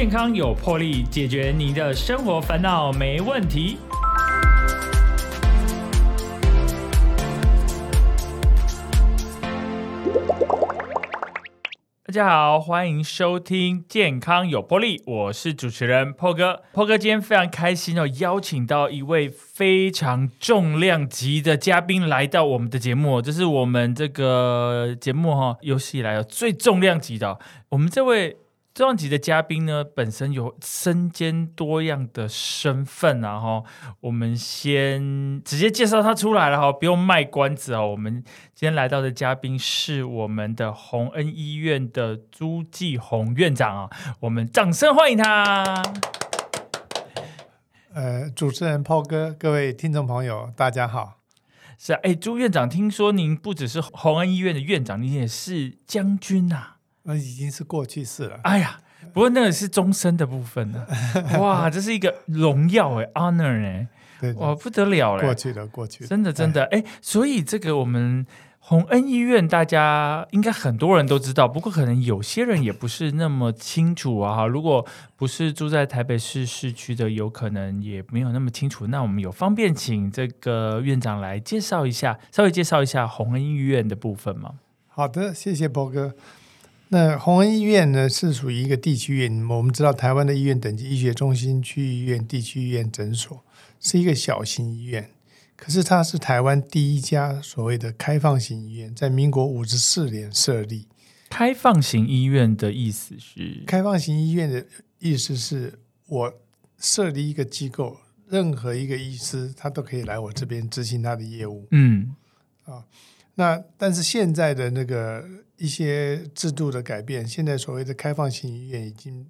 健康有魄力，解决您的生活烦恼没问题。大家好，欢迎收听《健康有魄力》，我是主持人破哥。破哥今天非常开心哦，邀请到一位非常重量级的嘉宾来到我们的节目，这是我们这个节目哈有史以来最重量级的。我们这位。重量级的嘉宾呢，本身有身兼多样的身份啊！哈，我们先直接介绍他出来了哈，不用卖关子哦。我们今天来到的嘉宾是我们的洪恩医院的朱继红院长啊，我们掌声欢迎他。呃，主持人炮哥，各位听众朋友，大家好。是啊，哎，朱院长，听说您不只是洪恩医院的院长，您也是将军呐。那已经是过去式了。哎呀，不过那个是终身的部分呢。哇，这是一个荣耀哎，honor 哎，哇不得了了。过去的过去，真的真的哎，所以这个我们洪恩医院，大家应该很多人都知道，不过可能有些人也不是那么清楚啊。哈，如果不是住在台北市市区的，有可能也没有那么清楚。那我们有方便请这个院长来介绍一下，稍微介绍一下洪恩医院的部分吗？好的，谢谢波哥。那洪恩医院呢，是属于一个地区医院。我们知道，台湾的医院等级医学中心、区医院、地区医院、诊所是一个小型医院。可是它是台湾第一家所谓的开放型医院，在民国五十四年设立。开放型医院的意思是？开放型医院的意思是我设立一个机构，任何一个医师他都可以来我这边执行他的业务。嗯，啊。那但是现在的那个一些制度的改变，现在所谓的开放型医院已经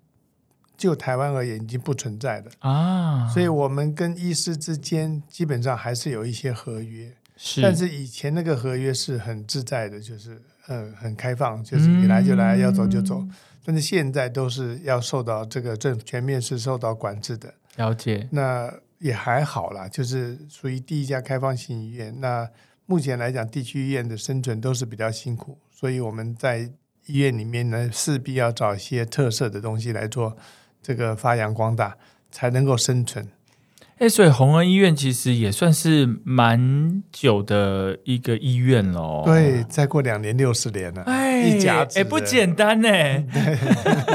就台湾而言已经不存在了啊，所以我们跟医师之间基本上还是有一些合约，是，但是以前那个合约是很自在的，就是呃很开放，就是你来就来，要走就走，但是现在都是要受到这个政全面是受到管制的，了解，那也还好啦，就是属于第一家开放型医院那。目前来讲，地区医院的生存都是比较辛苦，所以我们在医院里面呢，势必要找一些特色的东西来做这个发扬光大，才能够生存。哎，所以红恩医院其实也算是蛮久的一个医院喽。对，再过两年六十年了，一家子，哎，不简单呢，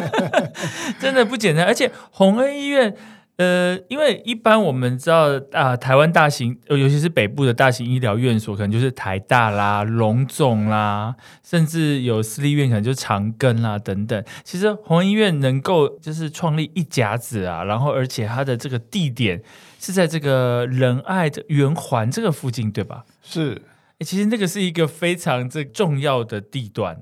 真的不简单。而且红恩医院。呃，因为一般我们知道啊，台湾大型，尤其是北部的大型医疗院所，可能就是台大啦、龙总啦，甚至有私立院，可能就长庚啦等等。其实红医院能够就是创立一甲子啊，然后而且它的这个地点是在这个仁爱的圆环这个附近，对吧？是，其实那个是一个非常这重要的地段。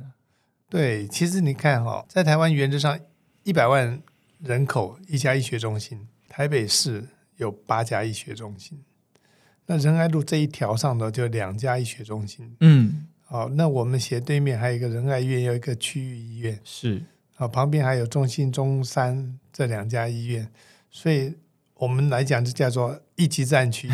对，其实你看哈，在台湾原则上一百万人口一家医学中心。台北市有八家医学中心，那仁爱路这一条上头就两家医学中心。嗯，好，那我们斜对面还有一个仁爱医院，有一个区域医院。是，啊，旁边还有中心、中山这两家医院，所以我们来讲就叫做一级战区。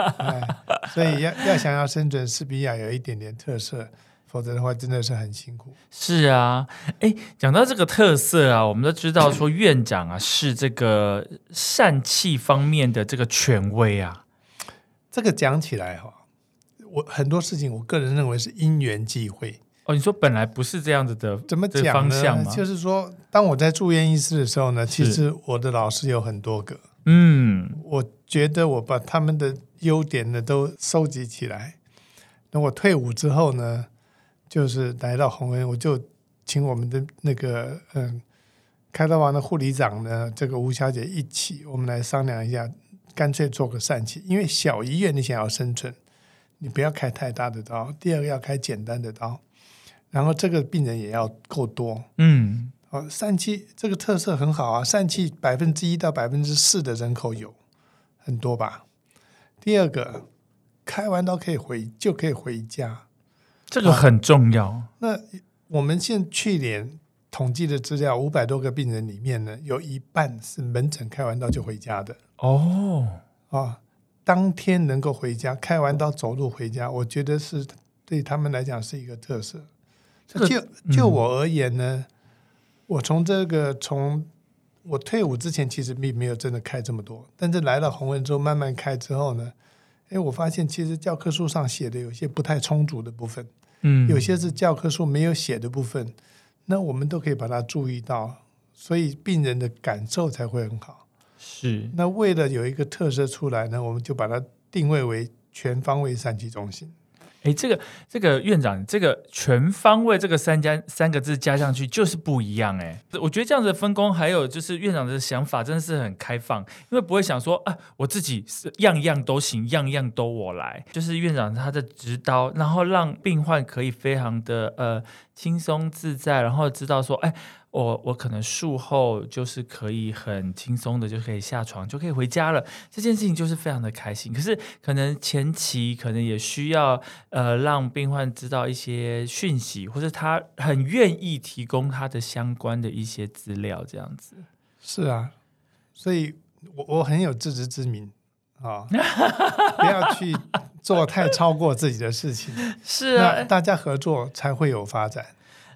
所以要要想要生存，势必要有一点点特色。否则的话，真的是很辛苦。是啊，哎，讲到这个特色啊，我们都知道说院长啊 是这个疝气方面的这个权威啊。这个讲起来哈，我很多事情，我个人认为是因缘际会。哦，你说本来不是这样子的，怎么讲呢？就是说，当我在住院医师的时候呢，其实我的老师有很多个。嗯，我觉得我把他们的优点呢都收集起来。等我退伍之后呢。就是来到红恩，我就请我们的那个嗯开刀房的护理长呢，这个吴小姐一起，我们来商量一下，干脆做个疝气。因为小医院你想要生存，你不要开太大的刀，第二个要开简单的刀，然后这个病人也要够多。嗯，哦，疝气这个特色很好啊，疝气百分之一到百分之四的人口有很多吧。第二个，开完刀可以回就可以回家。这个很重要。那我们现去年统计的资料，五百多个病人里面呢，有一半是门诊开完刀就回家的。哦，啊，当天能够回家，开完刀走路回家，我觉得是对他们来讲是一个特色。就就我而言呢，我从这个从我退伍之前其实并没有真的开这么多，但是来了宏文之后慢慢开之后呢，哎，我发现其实教科书上写的有些不太充足的部分，嗯，有些是教科书没有写的部分，那我们都可以把它注意到，所以病人的感受才会很好。是，那为了有一个特色出来呢，我们就把它定位为全方位疝气中心。哎，这个这个院长，这个全方位这个三加三个字加上去就是不一样哎。我觉得这样子分工，还有就是院长的想法真的是很开放，因为不会想说啊，我自己是样样都行，样样都我来。就是院长他的指导，然后让病患可以非常的呃轻松自在，然后知道说，哎。我我可能术后就是可以很轻松的就可以下床就可以回家了，这件事情就是非常的开心。可是可能前期可能也需要呃让病患知道一些讯息，或者他很愿意提供他的相关的一些资料，这样子。是啊，所以我我很有自知之明啊，不要去做太超过自己的事情。是啊，大家合作才会有发展。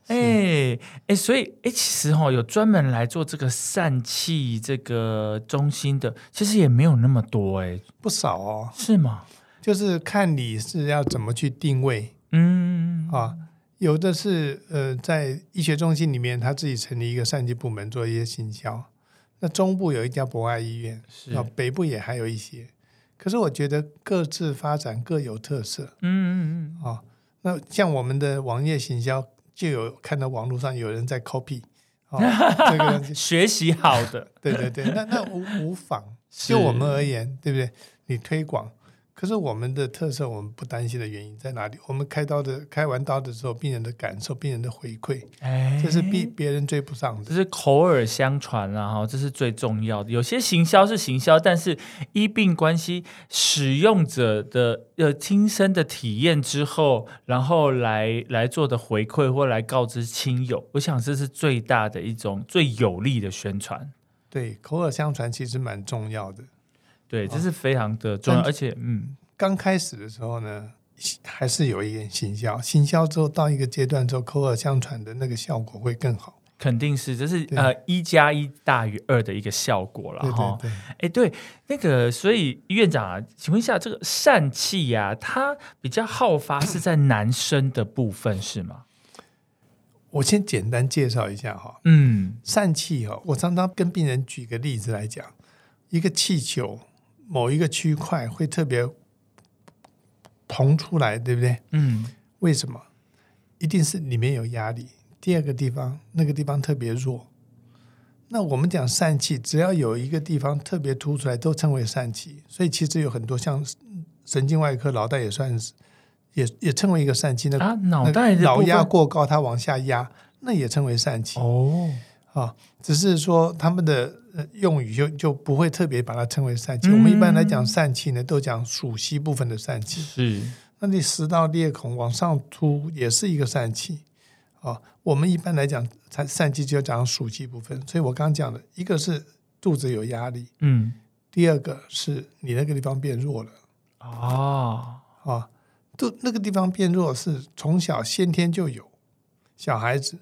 哎哎，所以哎，其实哈，有专门来做这个疝气这个中心的，其实也没有那么多哎，不少哦，是吗？就是看你是要怎么去定位，嗯啊，有的是呃，在医学中心里面，他自己成立一个疝气部门做一些行销。那中部有一家博爱医院，啊，北部也还有一些。可是我觉得各自发展各有特色，嗯嗯嗯，哦，那像我们的网页行销。就有看到网络上有人在 copy，哦这个 学习好的，对对对，那那无无妨。就我们而言，对不对？你推广。可是我们的特色，我们不担心的原因在哪里？我们开刀的开完刀的时候，病人的感受、病人的回馈，哎，这是别别人追不上的。这是口耳相传啊，哈，这是最重要的。有些行销是行销，但是医病关系，使用者的呃亲身的体验之后，然后来来做的回馈或来告知亲友，我想这是最大的一种最有力的宣传。对，口耳相传其实蛮重要的。对，这是非常的重要，而且，嗯，刚开始的时候呢，还是有一点行销，行销之后到一个阶段之后，口耳相传的那个效果会更好。肯定是，这是呃一加一大于二的一个效果了哈。哎，对，那个，所以院长啊，请问一下，这个疝气呀，它比较好发是在男生的部分是吗？我先简单介绍一下哈。嗯，疝气哈，我常常跟病人举个例子来讲，一个气球。某一个区块会特别膨出来，对不对？嗯，为什么？一定是里面有压力。第二个地方，那个地方特别弱。那我们讲疝气，只要有一个地方特别凸出来，都称为疝气。所以其实有很多像神经外科脑袋也算是，也也称为一个疝气。那啊，脑袋脑压过高，它往下压，那也称为疝气。哦，啊，只是说他们的。用语就就不会特别把它称为疝气。我们一般来讲疝气呢，都讲属息部分的疝气。是，那你食道裂孔往上凸也是一个疝气啊。我们一般来讲，它疝气就要讲属息部分。所以我刚讲的一个是肚子有压力，嗯，第二个是你那个地方变弱了啊啊，肚那个地方变弱是从小先天就有小孩子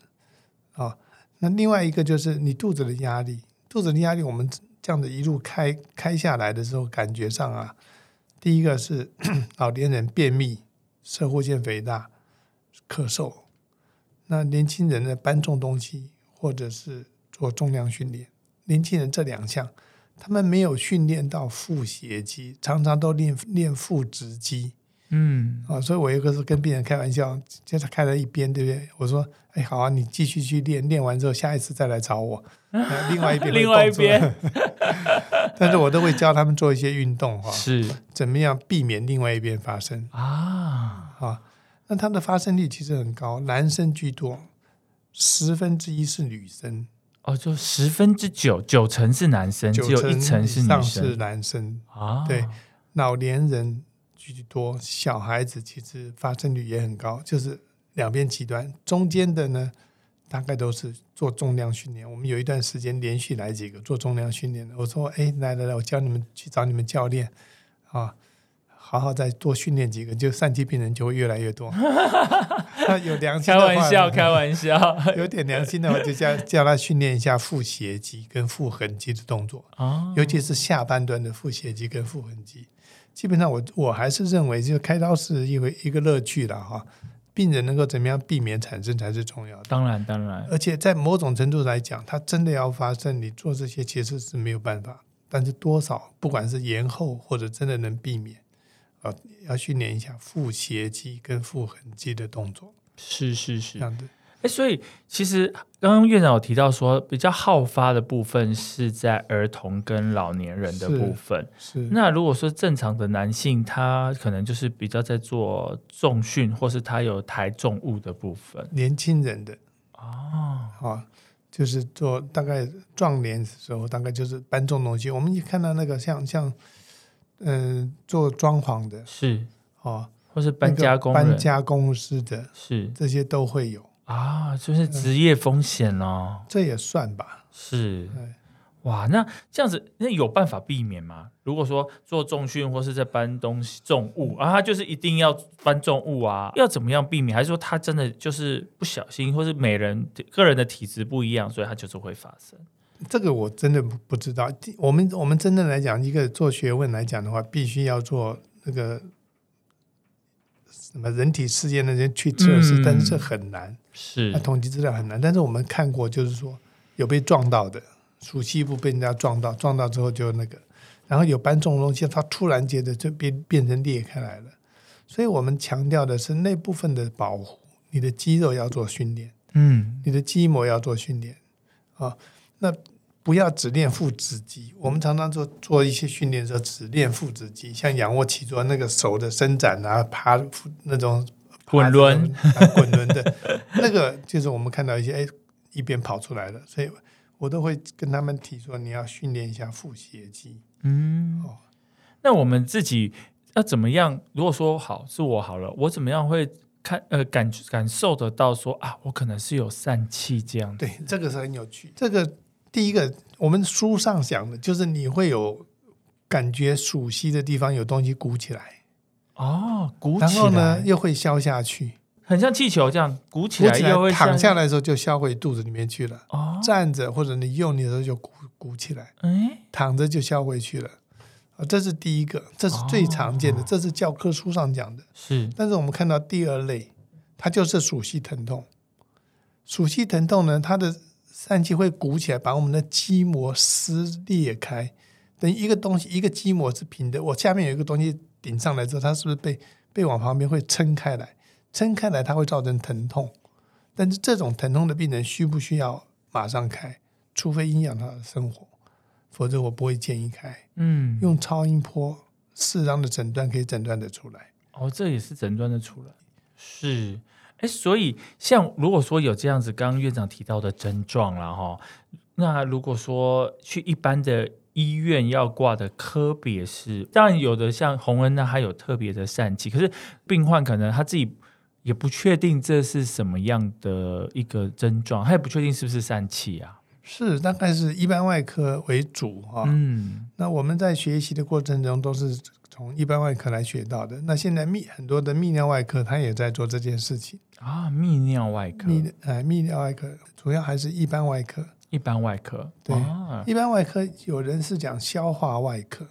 啊。那另外一个就是你肚子的压力。肚子的压力，我们这样子一路开开下来的时候，感觉上啊，第一个是 老年人便秘、射护腺肥大、咳嗽；那年轻人呢，搬重东西或者是做重量训练。年轻人这两项，他们没有训练到腹斜肌，常常都练练腹直肌。嗯，啊，所以我有个是跟病人开玩笑，就是开了一边，对不对？我说，哎，好啊，你继续去练，练完之后，下一次再来找我。另外一边，另外一边，但是我都会教他们做一些运动，哈，是怎么样避免另外一边发生啊？啊，那它的发生率其实很高，男生居多，十分之一是女生。哦，就十分之九，九成是男生，只有一成是女生。是男生啊，对，老年人。居多，小孩子其实发生率也很高，就是两边极端，中间的呢，大概都是做重量训练。我们有一段时间连续来几个做重量训练的，我说：“哎，来来来，我教你们去找你们教练啊。”好好再多训练几个，就疝气病人就会越来越多。他有良心，开玩笑，开玩笑，有点良心的话，就叫叫他训练一下腹斜肌跟腹横肌的动作啊，尤其是下半段的腹斜肌跟腹横肌。基本上，我我还是认为，就开刀是一回一个乐趣了哈。病人能够怎么样避免产生才是重要的。当然，当然，而且在某种程度来讲，它真的要发生，你做这些其实是没有办法。但是多少，不管是延后或者真的能避免。啊，要训练一下腹斜肌跟腹横肌的动作。是是是，这样的。哎，所以其实刚刚院长有提到说，比较好发的部分是在儿童跟老年人的部分。是。那如果说正常的男性，他可能就是比较在做重训，或是他有抬重物的部分。年轻人的哦，啊，就是做大概壮年的时候，大概就是搬重东西。我们一看到那个像像。嗯，做装潢的是哦，或是搬家工、搬家公司的，是这些都会有啊，就是职业风险哦，这也算吧？是，哇，那这样子那有办法避免吗？如果说做重训或是在搬东西重物啊，他就是一定要搬重物啊，要怎么样避免？还是说他真的就是不小心，或是每人个人的体质不一样，所以他就是会发生？这个我真的不不知道。我们我们真的来讲，一个做学问来讲的话，必须要做那个什么人体试验那些去测试，但是这很难。是，那统计资料很难。但是我们看过，就是说有被撞到的，属西部被人家撞到，撞到之后就那个，然后有搬重东西，它突然间的就变变成裂开来了。所以我们强调的是那部分的保护，你的肌肉要做训练，嗯，你的肌膜要做训练啊，那。不要只练腹直肌，我们常常做做一些训练的时候只练腹直肌，像仰卧起坐那个手的伸展啊，爬那种滚轮、滚轮的，那个就是我们看到一些哎一边跑出来的，所以我都会跟他们提说你要训练一下腹斜肌。嗯，哦，那我们自己要怎么样？如果说好是我好了，我怎么样会看呃感感受得到说啊，我可能是有疝气这样？对，这个是很有趣，这个。第一个，我们书上讲的，就是你会有感觉，熟悉的地方有东西鼓起来，哦，鼓起来，然后呢又会消下去，很像气球这样鼓起来，又会躺下来的时候就消回肚子里面去了。哦，站着或者你用力的时候就鼓鼓起来，哎，躺着就消回去了。啊，这是第一个，这是最常见的，这是教科书上讲的。是，但是我们看到第二类，它就是属膝疼痛。属膝疼痛呢，它的疝气会鼓起来，把我们的肌膜撕裂开。等一个东西，一个肌膜是平的，我下面有一个东西顶上来之后，它是不是被被往旁边会撑开来？撑开来，它会造成疼痛。但是这种疼痛的病人需不需要马上开？除非影响他的生活，否则我不会建议开。嗯，用超音波适当的诊断可以诊断的出来。哦，这也是诊断的出来，是。哎，所以像如果说有这样子，刚刚院长提到的症状了哈，那如果说去一般的医院要挂的科别是，当然有的像洪恩呢，他有特别的疝气，可是病患可能他自己也不确定这是什么样的一个症状，他也不确定是不是疝气啊。是，大概是一般外科为主哈。嗯，那我们在学习的过程中都是。从一般外科来学到的，那现在泌很多的泌尿外科，他也在做这件事情啊。泌尿外科，泌呃泌尿外科主要还是一般外科。一般外科，对，一般外科有人是讲消化外科，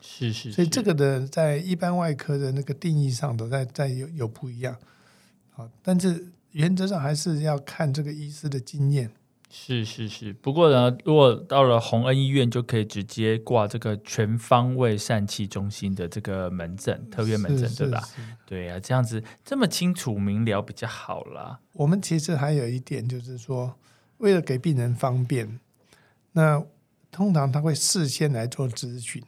是是，所以这个的在一般外科的那个定义上都在在有有不一样。好，但是原则上还是要看这个医师的经验。是是是，不过呢，如果到了洪恩医院，就可以直接挂这个全方位疝气中心的这个门诊，特约门诊，对吧？对啊，这样子这么清楚明了比较好啦。我们其实还有一点就是说，为了给病人方便，那通常他会事先来做咨询。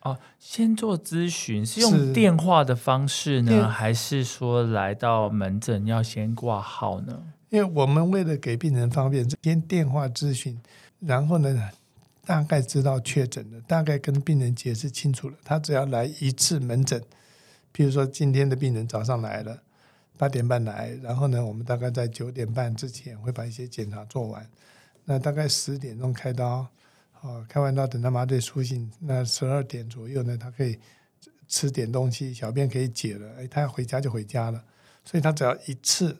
哦，先做咨询是用电话的方式呢，还是说来到门诊要先挂号呢？因为我们为了给病人方便，先电话咨询，然后呢，大概知道确诊的，大概跟病人解释清楚了。他只要来一次门诊，比如说今天的病人早上来了，八点半来，然后呢，我们大概在九点半之前会把一些检查做完。那大概十点钟开刀，哦，开完刀等他麻醉苏醒，那十二点左右呢，他可以吃点东西，小便可以解了，哎，他要回家就回家了，所以他只要一次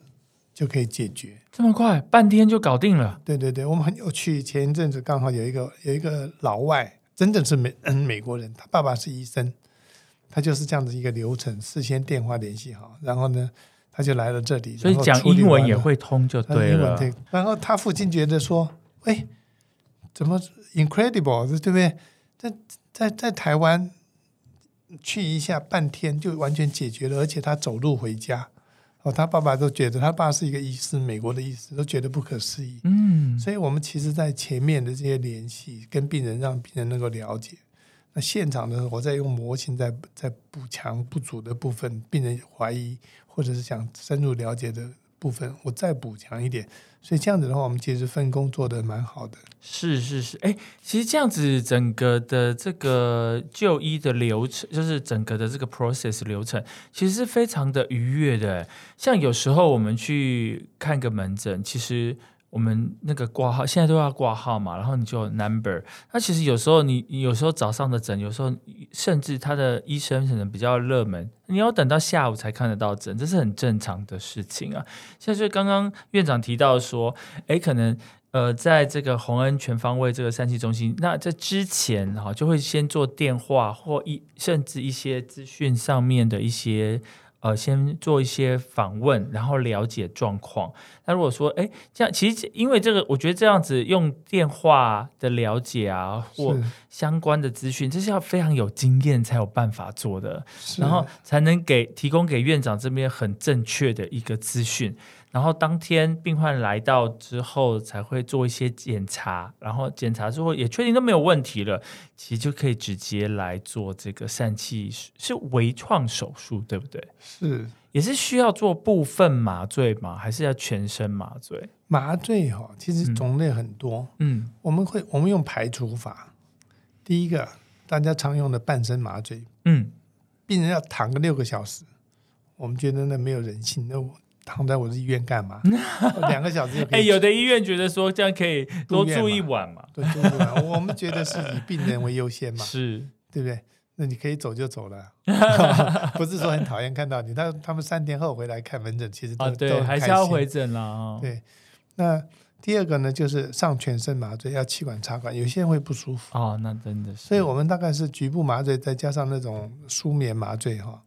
就可以解决，这么快，半天就搞定了。对对对，我们很有趣，前一阵子刚好有一个有一个老外，真的是美嗯 美国人，他爸爸是医生，他就是这样子一个流程，事先电话联系好，然后呢。他就来了这里，所以讲英文也会通就对了。然后他父亲觉得说：“哎，怎么 incredible，对不对？在在在台湾去一下半天就完全解决了，而且他走路回家。哦，他爸爸都觉得他爸是一个医师，美国的医师都觉得不可思议。嗯，所以我们其实，在前面的这些联系跟病人，让病人能够了解。那现场呢，我在用模型在在补强不足的部分，病人怀疑。或者是想深入了解的部分，我再补强一点。所以这样子的话，我们其实分工做的蛮好的。是是是，哎，其实这样子整个的这个就医的流程，就是整个的这个 process 流程，其实是非常的愉悦的。像有时候我们去看个门诊，其实。我们那个挂号现在都要挂号嘛，然后你就 number。那其实有时候你有时候早上的诊，有时候甚至他的医生可能比较热门，你要等到下午才看得到诊，这是很正常的事情啊。像是刚刚院长提到说，哎，可能呃，在这个洪恩全方位这个三期中心，那在之前哈就会先做电话或一甚至一些资讯上面的一些。呃，先做一些访问，然后了解状况。那如果说，哎，这样其实因为这个，我觉得这样子用电话的了解啊，或相关的资讯，这是要非常有经验才有办法做的，然后才能给提供给院长这边很正确的一个资讯。然后当天病患来到之后，才会做一些检查，然后检查之后也确定都没有问题了，其实就可以直接来做这个疝气是微创手术，对不对？是，也是需要做部分麻醉吗？还是要全身麻醉？麻醉哈，其实种类很多。嗯，我们会我们用排除法，第一个大家常用的半身麻醉，嗯，病人要躺个六个小时，我们觉得那没有人性，那我。躺在我的医院干嘛？两个小时就可以。哎，有的医院觉得说这样可以多住一晚嘛？对住一晚。我们觉得是以病人为优先嘛？是，对不对？那你可以走就走了，不是说很讨厌看到你。他他们三天后回来看门诊，其实都对，还是要回诊了。对。那第二个呢，就是上全身麻醉，要气管插管，有些人会不舒服。哦，那真的是。所以我们大概是局部麻醉，再加上那种舒眠麻醉哈。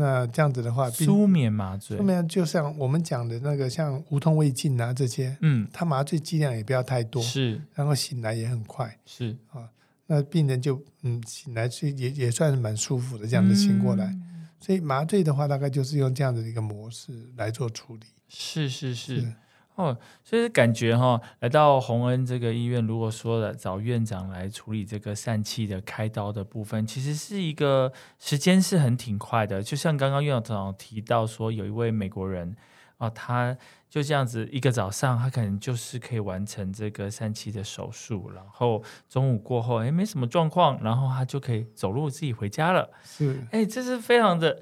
那这样子的话，舒眠麻醉，舒眠就像我们讲的那个，像无痛胃镜啊这些，嗯，它麻醉剂量也不要太多，是，然后醒来也很快，是。啊，那病人就嗯醒来是也也算是蛮舒服的，这样子醒过来，所以麻醉的话，大概就是用这样的一个模式来做处理，是是。是。哦，所以感觉哈，来到洪恩这个医院，如果说了找院长来处理这个疝气的开刀的部分，其实是一个时间是很挺快的。就像刚刚院长提到说，有一位美国人啊，他就这样子一个早上，他可能就是可以完成这个疝气的手术，然后中午过后，哎，没什么状况，然后他就可以走路自己回家了。是，哎，这是非常的。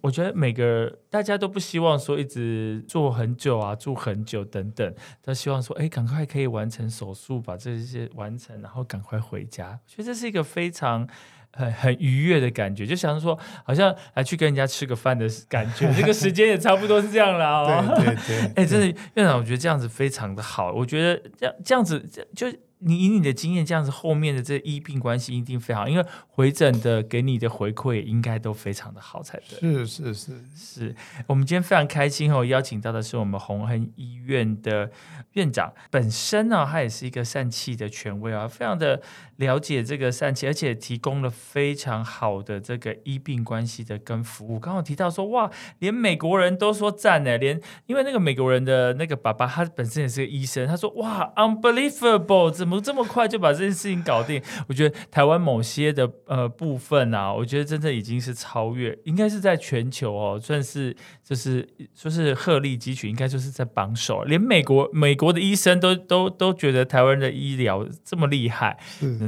我觉得每个大家都不希望说一直做很久啊，住很久等等，都希望说，哎，赶快可以完成手术，把这些完成，然后赶快回家。我觉得这是一个非常很很愉悦的感觉，就想说，好像来去跟人家吃个饭的感觉。这个时间也差不多是这样了哦。对对对，哎，真的院长，我觉得这样子非常的好。我觉得这样这样子就。你以你的经验，这样子后面的这医病关系一定非常好，因为回诊的给你的回馈应该都非常的好才对。是是是是，我们今天非常开心哦，邀请到的是我们红恒医院的院长，本身呢他也是一个疝气的权威啊，非常的了解这个疝气，而且提供了非常好的这个医病关系的跟服务。刚刚提到说哇，连美国人都说赞呢，连因为那个美国人的那个爸爸他本身也是个医生，他说哇，unbelievable，怎么？这么快就把这件事情搞定？我觉得台湾某些的呃部分啊，我觉得真的已经是超越，应该是在全球哦，算是就是说是鹤立鸡群，应该就是在榜首。连美国美国的医生都都都觉得台湾的医疗这么厉害，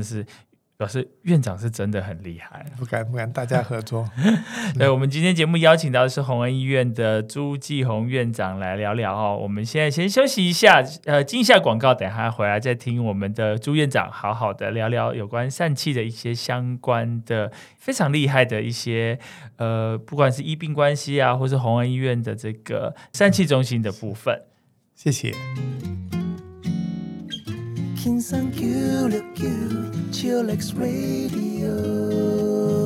是表示院长是真的很厉害，不敢不敢，大家合作。对，我们今天节目邀请到的是洪恩医院的朱继红院长来聊聊哦。我们现在先休息一下，呃，进一下广告，等下回来再听我们的朱院长好好的聊聊有关疝气的一些相关的非常厉害的一些呃，不管是医病关系啊，或是洪恩医院的这个疝气中心的部分。谢谢。king san Q, chillax radio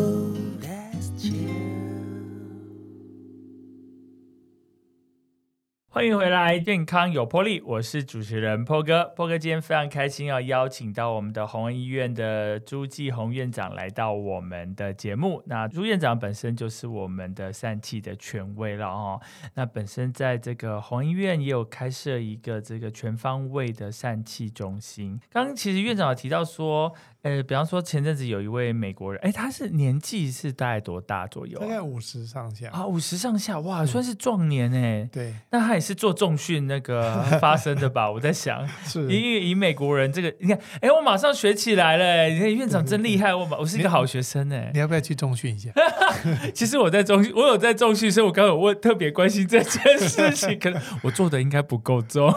欢迎回来，健康有魄力，我是主持人波哥。波哥今天非常开心，要邀请到我们的宏恩医院的朱继红院长来到我们的节目。那朱院长本身就是我们的疝气的权威了哦。那本身在这个宏恩医院也有开设一个这个全方位的疝气中心。刚刚其实院长有提到说。呃，比方说前阵子有一位美国人，哎，他是年纪是大概多大左右？大概五十上下啊，五十上下，哇，算是壮年哎。对，那他也是做重训那个 发生的吧？我在想，是，因为以美国人这个，你看，哎，我马上学起来了，你看院长真厉害，我我是一个好学生哎。你要不要去重训一下？其实我在重训，我有在重训，所以我刚刚有问，特别关心这件事情，可能我做的应该不够重。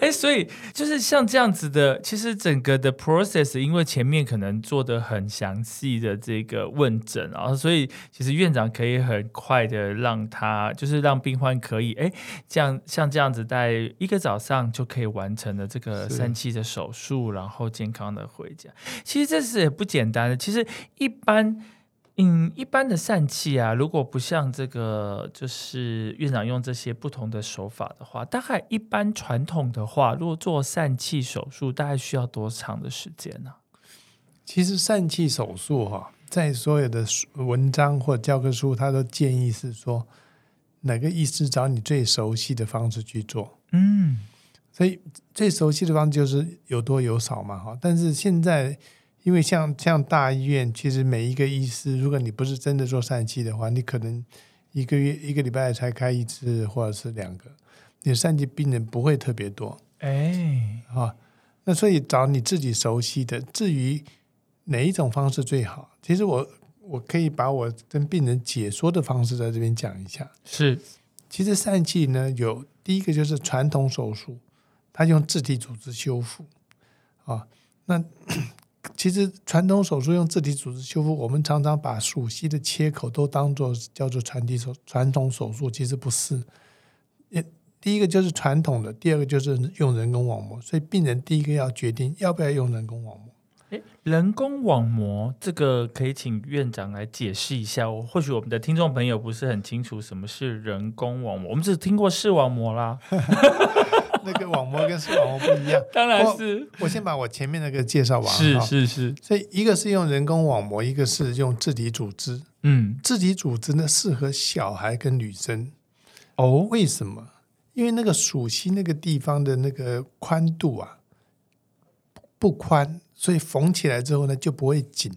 哎，所以就是像这样子的，其实整个的 process，因为前面可能做的很详细的这个问诊啊，所以其实院长可以很快的让他，就是让病患可以哎，这样像这样子，在一个早上就可以完成了这个三期的手术，然后健康的回家。其实这是也不简单的。其实一般。嗯，一般的疝气啊，如果不像这个，就是院长用这些不同的手法的话，大概一般传统的话，如果做疝气手术，大概需要多长的时间呢？其实疝气手术哈，在所有的文章或教科书，他都建议是说，哪个医师找你最熟悉的方式去做。嗯，所以最熟悉的方式就是有多有少嘛，哈。但是现在。因为像像大医院，其实每一个医师，如果你不是真的做疝气的话，你可能一个月一个礼拜才开一次或者是两个，你疝气病人不会特别多。哎，啊，那所以找你自己熟悉的。至于哪一种方式最好，其实我我可以把我跟病人解说的方式在这边讲一下。是，其实疝气呢，有第一个就是传统手术，它用自体组织修复啊，那。其实传统手术用自体组织修复，我们常常把熟悉的切口都当做叫做传体手传统手术，其实不是。第一个就是传统的，第二个就是用人工网膜，所以病人第一个要决定要不要用人工网膜。诶，人工网膜这个可以请院长来解释一下。我或许我们的听众朋友不是很清楚什么是人工网膜，我们只听过视网膜啦。那个网膜跟视网膜不一样，当然是。我先把我前面那个介绍完。是是是。所以一个是用人工网膜，一个是用自体组织。嗯，自体组织呢适合小孩跟女生。哦，为什么？因为那个属膝那个地方的那个宽度啊不宽，所以缝起来之后呢就不会紧。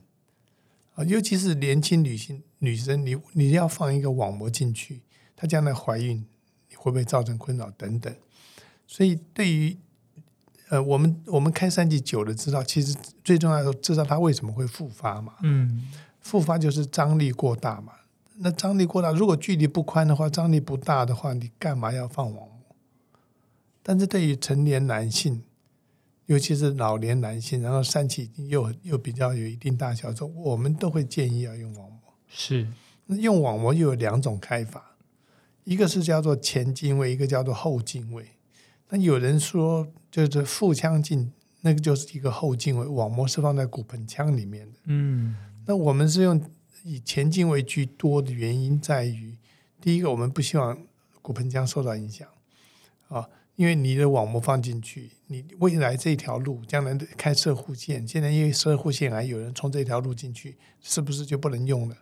啊，尤其是年轻女性女生，你你要放一个网膜进去，她将来怀孕，你会不会造成困扰等等？所以，对于呃，我们我们开三级久了，知道其实最重要的知道它为什么会复发嘛？嗯，复发就是张力过大嘛。那张力过大，如果距离不宽的话，张力不大的话，你干嘛要放网膜？但是对于成年男性，尤其是老年男性，然后疝气又又比较有一定大小时候，我们都会建议要用网膜。是，那用网膜又有两种开法，一个是叫做前进位，一个叫做后进位。那有人说，就是腹腔镜，那个就是一个后镜位，网膜是放在骨盆腔里面的。嗯，那我们是用以前镜位居多的原因在于，第一个，我们不希望骨盆腔受到影响啊，因为你的网膜放进去，你未来这条路将来开射护线，现在因为射护线癌有人从这条路进去，是不是就不能用了？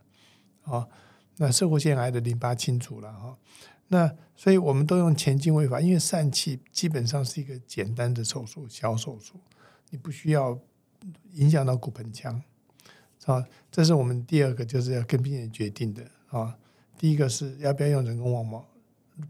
啊，那射护腺癌的淋巴清除了哈。那所以我们都用前进位法，因为疝气基本上是一个简单的手术，小手术，你不需要影响到骨盆腔，啊，这是我们第二个就是要跟病人决定的啊。第一个是要不要用人工网膜，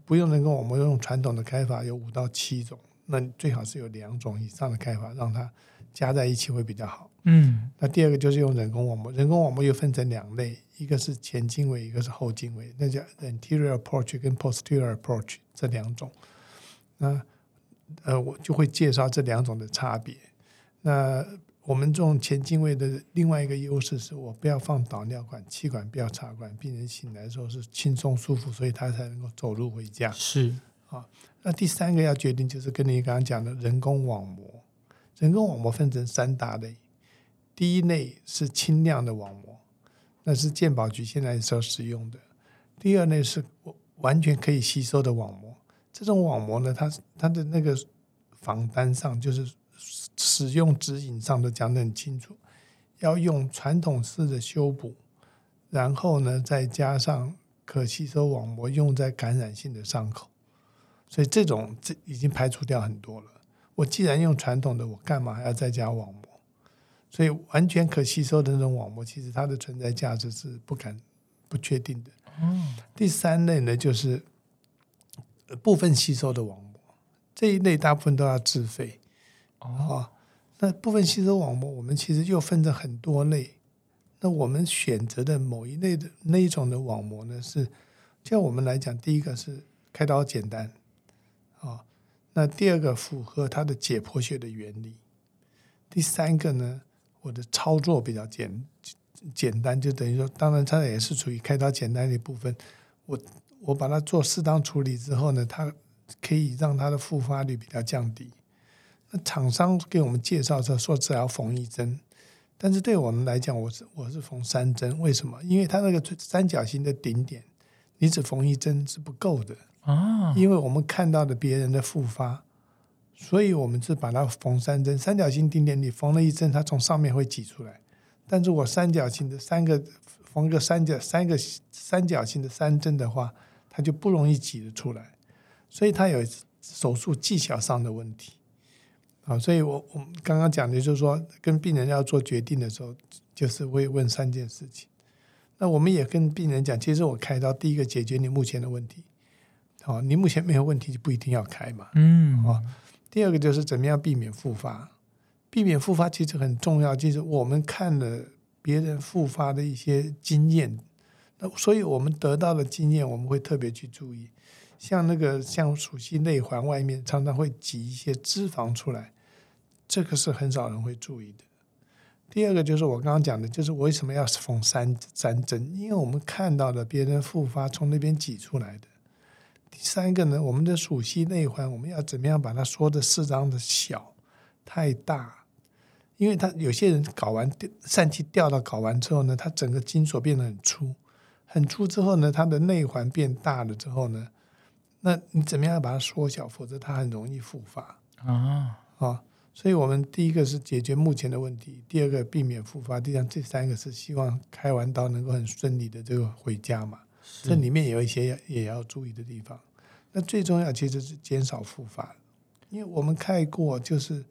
不用人工网膜，用传统的开法有五到七种，那最好是有两种以上的开法，让它加在一起会比较好。嗯，那第二个就是用人工网膜，人工网膜又分成两类，一个是前经纬，一个是后经纬，那叫 anterior approach 跟 posterior approach 这两种。那呃，我就会介绍这两种的差别。那我们这种前经纬的另外一个优势是我不要放导尿管、气管不要插管，病人醒来的时候是轻松舒服，所以他才能够走路回家。是啊，那第三个要决定就是跟你刚刚讲的人工网膜，人工网膜分成三大类。第一类是轻量的网膜，那是健保局现在所使用的。第二类是完全可以吸收的网膜，这种网膜呢，它它的那个防单上就是使用指引上都讲得很清楚，要用传统式的修补，然后呢再加上可吸收网膜用在感染性的伤口，所以这种这已经排除掉很多了。我既然用传统的，我干嘛还要再加网膜？所以完全可吸收的那种网膜，其实它的存在价值是不敢不确定的。嗯，第三类呢，就是部分吸收的网膜，这一类大部分都要自费。哦，那部分吸收网膜，我们其实又分成很多类。那我们选择的某一类的那一种的网膜呢，是就我们来讲，第一个是开刀简单，啊，那第二个符合它的解剖学的原理，第三个呢？我的操作比较简简单，就等于说，当然它也是属于开刀简单的一部分。我我把它做适当处理之后呢，它可以让它的复发率比较降低。那厂商给我们介绍说说只要缝一针，但是对我们来讲，我是我是缝三针。为什么？因为它那个三角形的顶点，你只缝一针是不够的啊。因为我们看到的别人的复发。所以我们是把它缝三针，三角形定点你缝了一针，它从上面会挤出来。但如果三角形的三个缝个三角三个三角形的三针的话，它就不容易挤得出来。所以它有手术技巧上的问题啊。所以我我们刚刚讲的就是说，跟病人要做决定的时候，就是会问三件事情。那我们也跟病人讲，其实我开刀第一个解决你目前的问题。好，你目前没有问题就不一定要开嘛。嗯，啊。第二个就是怎么样避免复发，避免复发其实很重要。就是我们看了别人复发的一些经验，那所以我们得到的经验，我们会特别去注意。像那个像属性内环外面常常会挤一些脂肪出来，这个是很少人会注意的。第二个就是我刚刚讲的，就是为什么要缝三三针？因为我们看到了别人复发从那边挤出来的。第三个呢，我们的属性内环，我们要怎么样把它缩的适当的小？太大，因为他有些人搞完疝气掉到搞完之后呢，他整个筋索变得很粗，很粗之后呢，它的内环变大了之后呢，那你怎么样把它缩小？否则它很容易复发啊啊！所以我们第一个是解决目前的问题，第二个避免复发，第三这三个是希望开完刀能够很顺利的这个回家嘛。这里面有一些也要注意的地方。那最重要其实是减少复发，因为我们开过，就是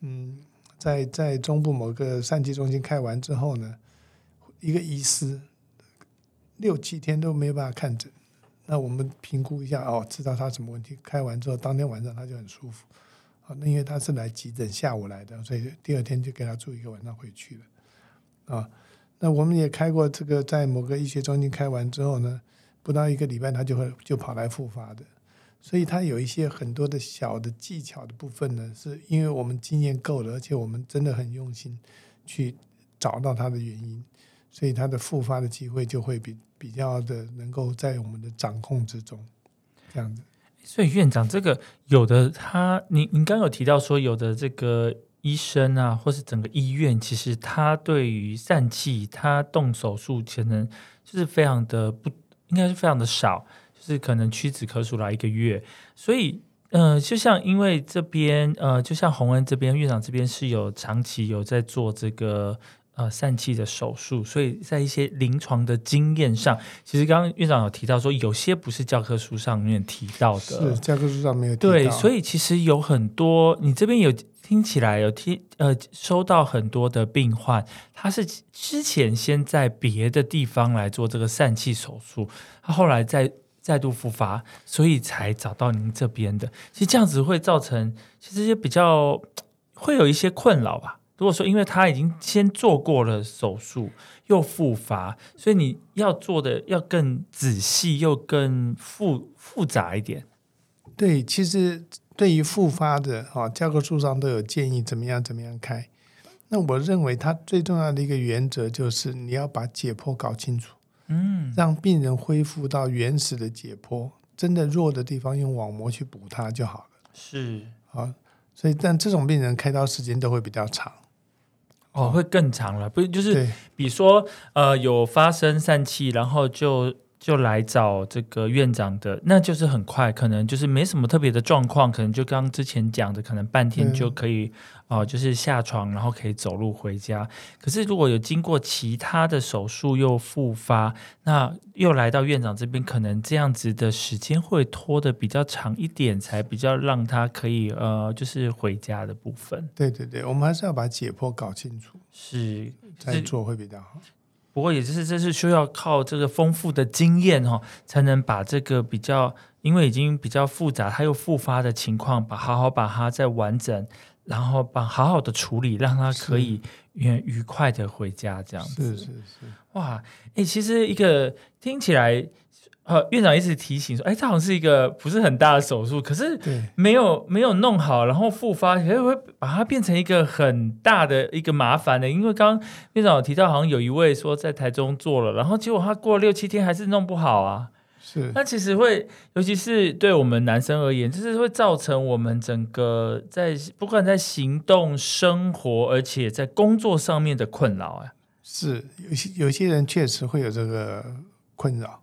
嗯，在在中部某个疝气中心开完之后呢，一个医师六七天都没有办法看诊。那我们评估一下哦，知道他什么问题。开完之后，当天晚上他就很舒服。好，那因为他是来急诊，下午来的，所以第二天就给他住一个晚上回去了。啊。那我们也开过这个，在某个医学中心开完之后呢，不到一个礼拜他就会就跑来复发的，所以他有一些很多的小的技巧的部分呢，是因为我们经验够了，而且我们真的很用心去找到他的原因，所以他的复发的机会就会比比较的能够在我们的掌控之中，这样子。所以院长，这个有的他，您您刚有提到说有的这个。医生啊，或是整个医院，其实他对于疝气，他动手术可能就是非常的不，应该是非常的少，就是可能屈指可数来一个月。所以，嗯，就像因为这边，呃，就像洪恩这边院长这边是有长期有在做这个呃疝气的手术，所以在一些临床的经验上，其实刚刚院长有提到说，有些不是教科书上面提到的，是教科书上没有对，所以其实有很多，你这边有。听起来有听呃，收到很多的病患，他是之前先在别的地方来做这个疝气手术，他后来再再度复发，所以才找到您这边的。其实这样子会造成，其实也比较会有一些困扰吧？如果说因为他已经先做过了手术，又复发，所以你要做的要更仔细，又更复复杂一点。对，其实对于复发的啊，教科书上都有建议怎么样怎么样开。那我认为它最重要的一个原则就是你要把解剖搞清楚，嗯，让病人恢复到原始的解剖，真的弱的地方用网膜去补它就好了。是啊，所以但这种病人开刀时间都会比较长。哦，会更长了，不是？就是比如说，呃，有发生疝气，然后就。就来找这个院长的，那就是很快，可能就是没什么特别的状况，可能就刚之前讲的，可能半天就可以哦，就是下床，然后可以走路回家。可是如果有经过其他的手术又复发，那又来到院长这边，可能这样子的时间会拖的比较长一点，才比较让他可以呃，就是回家的部分。对对对，我们还是要把解剖搞清楚，是再做会比较好。不过，也就是这是需要靠这个丰富的经验哈，才能把这个比较，因为已经比较复杂，它又复发的情况，把好好把它再完整，然后把好好的处理，让它可以愉愉快的回家这样子。是是是，哇，哎，其实一个听起来。呃，院长一直提醒说，哎，这好像是一个不是很大的手术，可是没有没有弄好，然后复发，可能会把它变成一个很大的一个麻烦的。因为刚刚院长有提到，好像有一位说在台中做了，然后结果他过了六七天还是弄不好啊。是，那其实会，尤其是对我们男生而言，就是会造成我们整个在不管在行动、生活，而且在工作上面的困扰啊。是，有些有些人确实会有这个困扰。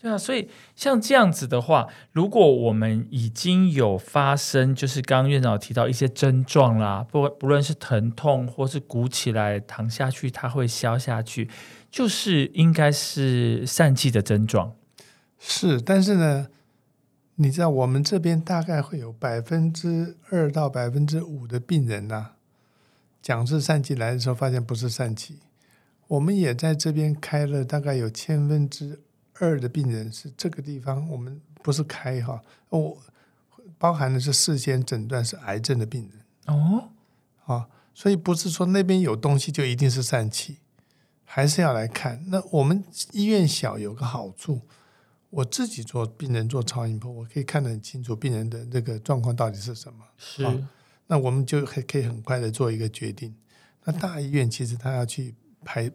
对啊，所以像这样子的话，如果我们已经有发生，就是刚刚院长提到一些症状啦，不不论是疼痛或是鼓起来躺下去，它会消下去，就是应该是疝气的症状。是，但是呢，你知道我们这边大概会有百分之二到百分之五的病人呐，讲是疝气来的时候，发现不是疝气，我们也在这边开了大概有千分之。二的病人是这个地方，我们不是开哈，我包含的是事先诊断是癌症的病人哦，啊，所以不是说那边有东西就一定是疝气，还是要来看。那我们医院小有个好处，我自己做病人做超音波，我可以看得很清楚病人的那个状况到底是什么。是，那我们就可可以很快的做一个决定。那大医院其实他要去排。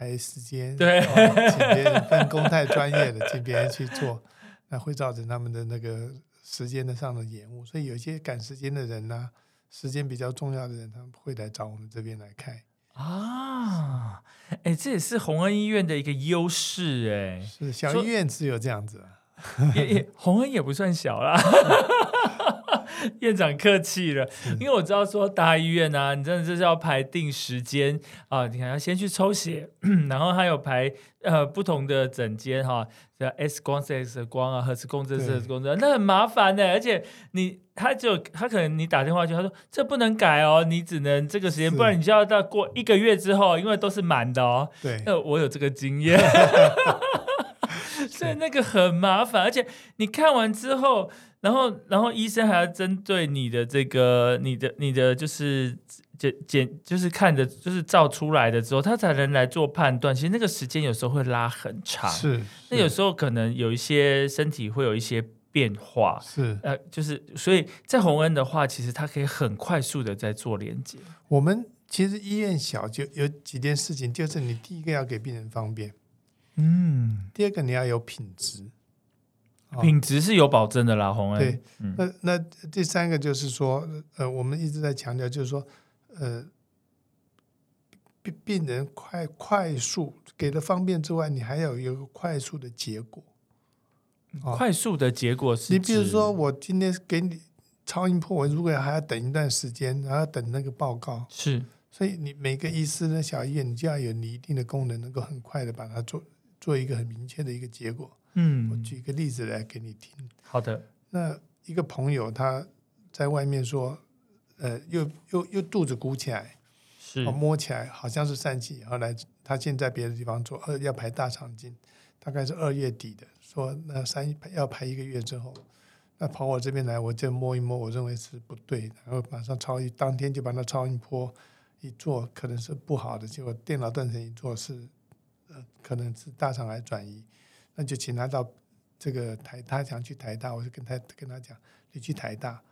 排时间，对，请别人分工太专业的，请别人去做，那会造成他们的那个时间的上的延误。所以有些赶时间的人呢，时间比较重要的人，他们会来找我们这边来开啊。哎，这也是洪恩医院的一个优势哎。是小医院只有这样子，也也洪恩也不算小啦。院长客气了，因为我知道说大医院啊，你真的就是要排定时间啊，你看要先去抽血，然后还有排呃不同的诊间哈，像 X 光、X 光啊，核磁共振、核磁共振，那很麻烦的，而且你他就他可能你打电话去，他说这不能改哦，你只能这个时间，不然你就要到过一个月之后，因为都是满的哦。对，那我有这个经验，所以那个很麻烦，而且你看完之后。然后，然后医生还要针对你的这个、你的、你的，就是检检，就是看着，就是照出来的之后，他才能来做判断。其实那个时间有时候会拉很长，是。那有时候可能有一些身体会有一些变化，是。呃，就是所以在洪恩的话，其实他可以很快速的在做连接。我们其实医院小，就有几件事情，就是你第一个要给病人方便，嗯，第二个你要有品质。品质是有保证的啦，红恩。对，那那第三个就是说，呃，我们一直在强调，就是说，呃，病病人快快速给的方便之外，你还要有一个快速的结果。快速的结果是，你比如说，我今天给你超音波，我如果还要等一段时间，然后等那个报告，是，所以你每个医师呢，小医院你就要有你一定的功能，能够很快的把它做做一个很明确的一个结果。嗯，我举一个例子来给你听。好的，那一个朋友他在外面说，呃，又又又肚子鼓起来，是摸起来好像是疝气。后来他现在别的地方做，二要排大肠镜，大概是二月底的，说那三要排一个月之后，那跑我这边来，我就摸一摸，我认为是不对，然后马上超音，当天就把那超音波一做，可能是不好的，结果电脑断层一做是，呃，可能是大肠癌转移，那就请他到这个台，他想去台大，我就跟他跟他讲，你去台大，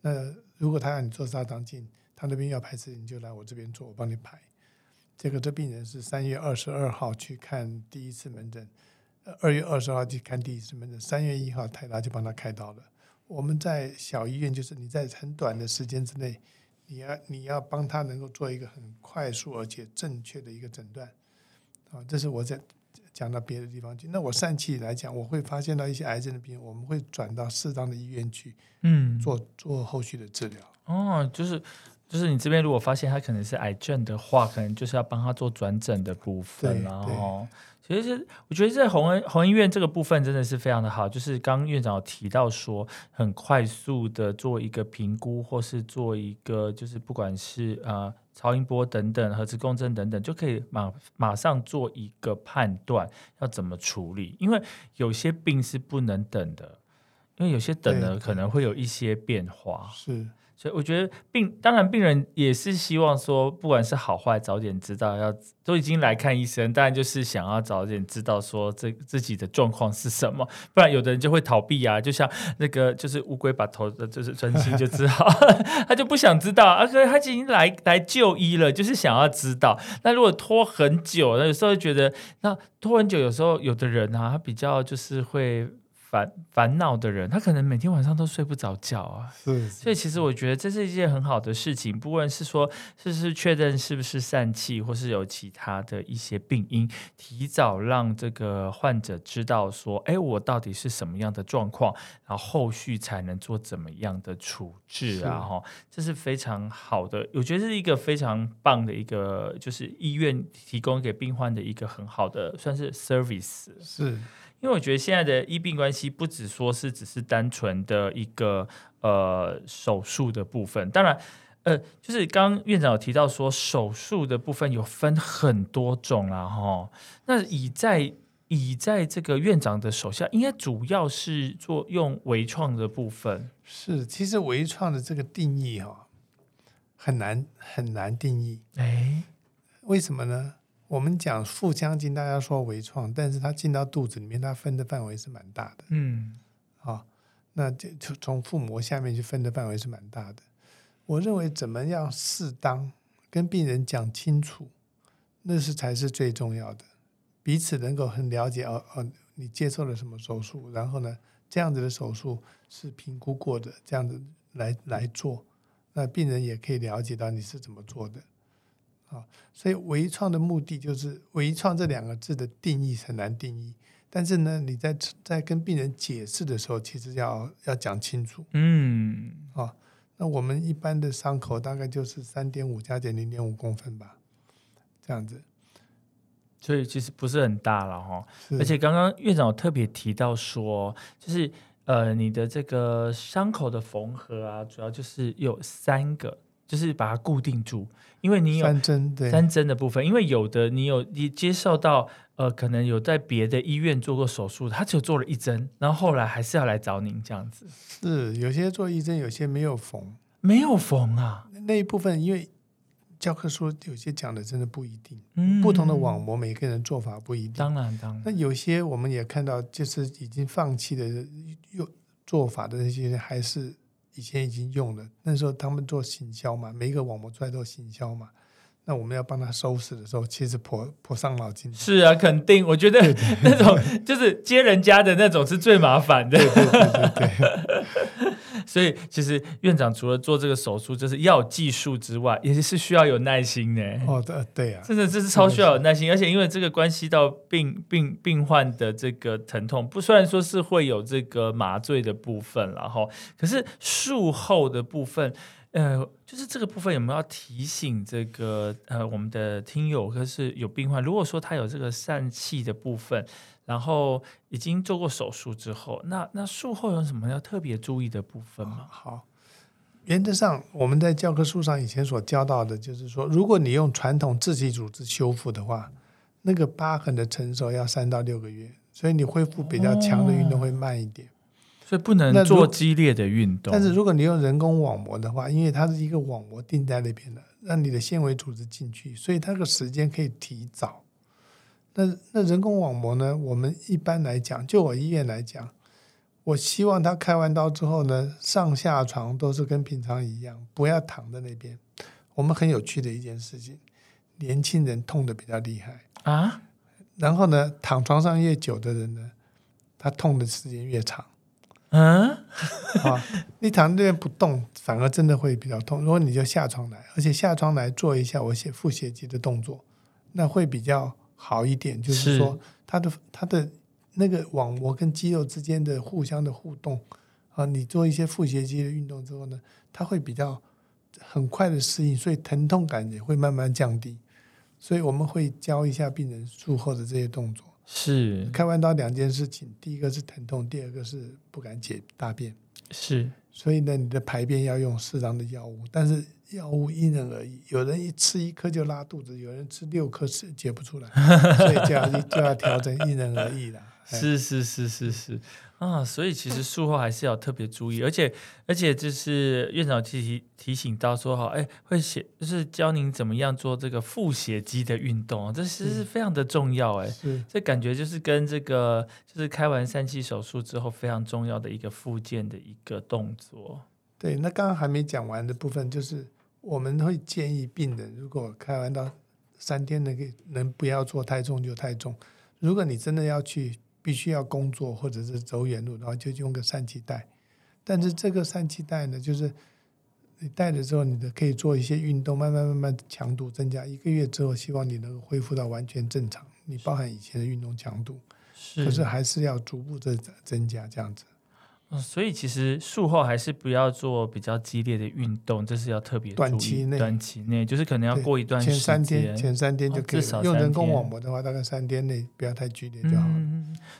那如果他让你做大肠镜，他那边要排时你就来我这边做，我帮你排。结果这病人是三月二十二号去看第一次门诊，二月二十号去看第一次门诊，三月一号台大就帮他开刀了。我们在小医院，就是你在很短的时间之内，你要你要帮他能够做一个很快速而且正确的一个诊断，啊，这是我在讲到别的地方去。那我疝气来讲，我会发现到一些癌症的病人，我们会转到适当的医院去，嗯，做做后续的治疗。哦，就是。就是你这边如果发现他可能是癌症的话，可能就是要帮他做转诊的部分，然后其实我觉得在红恩红医院这个部分真的是非常的好。就是刚院长有提到说，很快速的做一个评估，或是做一个就是不管是呃超音波等等、核磁共振等等，就可以马马上做一个判断要怎么处理。因为有些病是不能等的，因为有些等了可能会有一些变化。是。所以我觉得病，当然病人也是希望说，不管是好坏，早点知道，要都已经来看医生，当然就是想要早点知道说这自己的状况是什么，不然有的人就会逃避啊，就像那个就是乌龟把头的就是专心就知道，他就不想知道，而且他已经来来就医了，就是想要知道。那如果拖很久，那有时候觉得那拖很久，有时候有的人啊，他比较就是会。烦烦恼的人，他可能每天晚上都睡不着觉啊。是，所以其实我觉得这是一件很好的事情。不论是说，是是确认是不是疝气，或是有其他的一些病因，提早让这个患者知道说，哎，我到底是什么样的状况，然后后续才能做怎么样的处置啊？哈，这是非常好的。我觉得是一个非常棒的一个，就是医院提供给病患的一个很好的，算是 service。是。因为我觉得现在的医病关系不只说是只是单纯的一个呃手术的部分，当然呃就是刚院长有提到说手术的部分有分很多种啦哈。那以在以在这个院长的手下，应该主要是做用微创的部分。是，其实微创的这个定义哈很难很难定义。哎，为什么呢？我们讲腹腔镜，大家说微创，但是它进到肚子里面，它分的范围是蛮大的。嗯，好，那就从腹膜下面去分的范围是蛮大的。我认为怎么样适当跟病人讲清楚，那是才是最重要的，彼此能够很了解哦哦，你接受了什么手术，然后呢，这样子的手术是评估过的，这样子来来做，那病人也可以了解到你是怎么做的。啊，所以微创的目的就是“微创”这两个字的定义很难定义，但是呢，你在在跟病人解释的时候，其实要要讲清楚。嗯，啊，那我们一般的伤口大概就是三点五加减零点五公分吧，这样子，所以其实不是很大了哈。而且刚刚院长有特别提到说，就是呃，你的这个伤口的缝合啊，主要就是有三个。就是把它固定住，因为你有三针对三针的部分，因为有的你有你接受到呃，可能有在别的医院做过手术，他只有做了一针，然后后来还是要来找您这样子。是有些做一针，有些没有缝，没有缝啊。那一部分因为教科书有些讲的真的不一定，嗯，不同的网膜每个人做法不一定。当然当然。那有些我们也看到，就是已经放弃的又做法的那些还是。以前已经用了，那时候他们做行销嘛，每一个网膜出来都行销嘛。那我们要帮他收拾的时候，其实颇颇伤脑筋。是啊，肯定，我觉得那种就是接人家的那种是最麻烦的。所以，其实院长除了做这个手术，就是要技术之外，也是需要有耐心的。哦，对对呀，真的这是超需要有耐心，而且因为这个关系到病病病患的这个疼痛，不虽然说是会有这个麻醉的部分，然后可是术后的部分。呃，就是这个部分有没有要提醒这个呃我们的听友，可是有病患，如果说他有这个疝气的部分，然后已经做过手术之后，那那术后有什么要特别注意的部分吗？好，原则上我们在教科书上以前所教到的，就是说，如果你用传统自体组织修复的话，那个疤痕的成熟要三到六个月，所以你恢复比较强的运动会慢一点。所以不能做激烈的运动。但是如果你用人工网膜的话，因为它是一个网膜定在那边的，让你的纤维组织进去，所以它的时间可以提早。那那人工网膜呢？我们一般来讲，就我医院来讲，我希望他开完刀之后呢，上下床都是跟平常一样，不要躺在那边。我们很有趣的一件事情，年轻人痛的比较厉害啊。然后呢，躺床上越久的人呢，他痛的时间越长。嗯，啊，你躺那边不动，反而真的会比较痛。如果你就下床来，而且下床来做一下我写腹斜肌的动作，那会比较好一点。就是说，它的它的那个网膜跟肌肉之间的互相的互动啊，你做一些腹斜肌的运动之后呢，它会比较很快的适应，所以疼痛感也会慢慢降低。所以我们会教一下病人术后的这些动作。是开完刀两件事情，第一个是疼痛，第二个是不敢解大便。是，所以呢，你的排便要用适当的药物，但是药物因人而异，有人一吃一颗就拉肚子，有人吃六颗是解不出来，所以就要就要调整，因人而异了。是是是是是。啊，所以其实术后还是要特别注意，而且而且就是院长提提醒到说哈，哎，会写就是教您怎么样做这个腹斜肌的运动，这其实是非常的重要哎，这感觉就是跟这个就是开完三期手术之后非常重要的一个复健的一个动作。对，那刚刚还没讲完的部分就是我们会建议病人，如果开完刀三天能能不要做太重就太重，如果你真的要去。必须要工作或者是走远路，然后就用个疝气带。但是这个疝气带呢，就是你戴了之后，你的可以做一些运动，慢慢慢慢强度增加。一个月之后，希望你能恢复到完全正常。你包含以前的运动强度，是可是还是要逐步的增加这样子。嗯，所以其实术后还是不要做比较激烈的运动，这是要特别短期内，短期内就是可能要过一段时间前三天，前三天就可以。用人工网膜的话，大概三天内不要太剧烈就好了。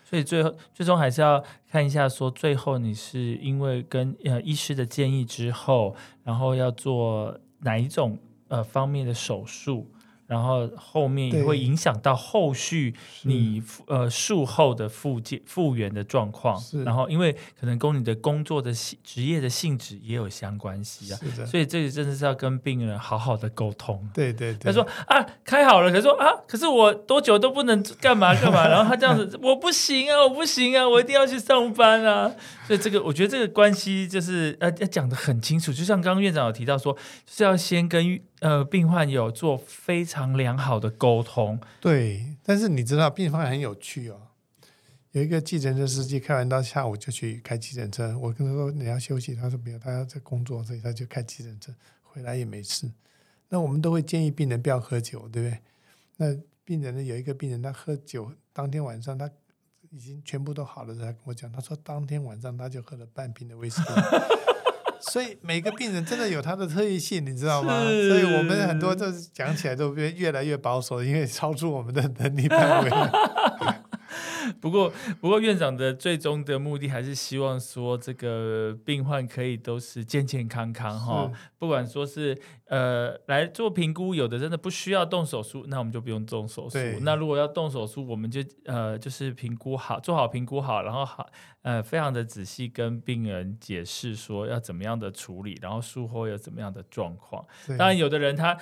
所以最后最终还是要看一下，说最后你是因为跟呃医师的建议之后，然后要做哪一种呃方面的手术。然后后面也会影响到后续你呃术后的复健复原的状况，然后因为可能跟你的工作的性职业的性质也有相关系啊，所以这里真的是要跟病人好好的沟通。对对对，他说啊开好了，可是说啊可是我多久都不能干嘛干嘛，然后他这样子我不行啊我不行啊我一定要去上班啊，所以这个我觉得这个关系就是呃要讲的很清楚，就像刚刚院长有提到说，就是要先跟。呃，病患有做非常良好的沟通，对。但是你知道，病患很有趣哦。有一个计程车司机开完到，下午就去开计程车。我跟他说你要休息，他说没有，他要在工作，所以他就开计程车回来也没事。那我们都会建议病人不要喝酒，对不对？那病人呢，有一个病人他喝酒，当天晚上他已经全部都好了，他跟我讲，他说当天晚上他就喝了半瓶的威士忌。所以每个病人真的有他的特异性，你知道吗？所以我们很多就是讲起来都越越来越保守，因为超出我们的能力范围。不过，不过院长的最终的目的还是希望说，这个病患可以都是健健康康哈。不管说是呃来做评估，有的真的不需要动手术，那我们就不用动手术。那如果要动手术，我们就呃就是评估好，做好评估好，然后好呃非常的仔细跟病人解释说要怎么样的处理，然后术后有怎么样的状况。当然，有的人他。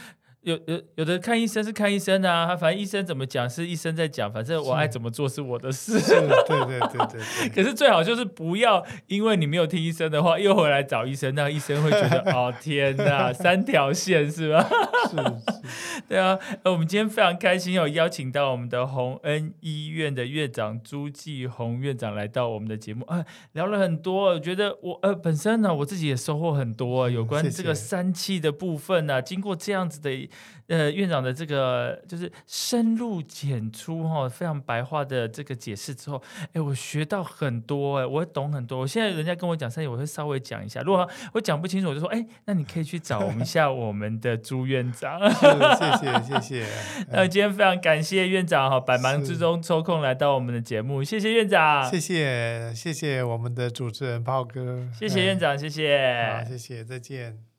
有有有的看医生是看医生啊，他反正医生怎么讲是医生在讲，反正我爱怎么做是我的事。对对对对对。可是最好就是不要，因为你没有听医生的话，又回来找医生，那医生会觉得 哦天哪，三条线是吧？是 是。对啊，我们今天非常开心有邀请到我们的洪恩医院的院长朱继红院长来到我们的节目啊，聊了很多，我觉得我呃本身呢我自己也收获很多，有关这个三气的部分呢，经过这样子的。呃，院长的这个就是深入浅出哈，非常白话的这个解释之后，哎，我学到很多哎，我懂很多。我现在人家跟我讲三我会稍微讲一下。如果我讲不清楚，我就说，哎，那你可以去找我们一下我们的朱院长。谢谢谢谢。那今天非常感谢院长哈，百忙之中抽空来到我们的节目，谢谢院长。谢谢谢谢我们的主持人炮哥。谢谢院长，谢谢。好，谢谢，再见。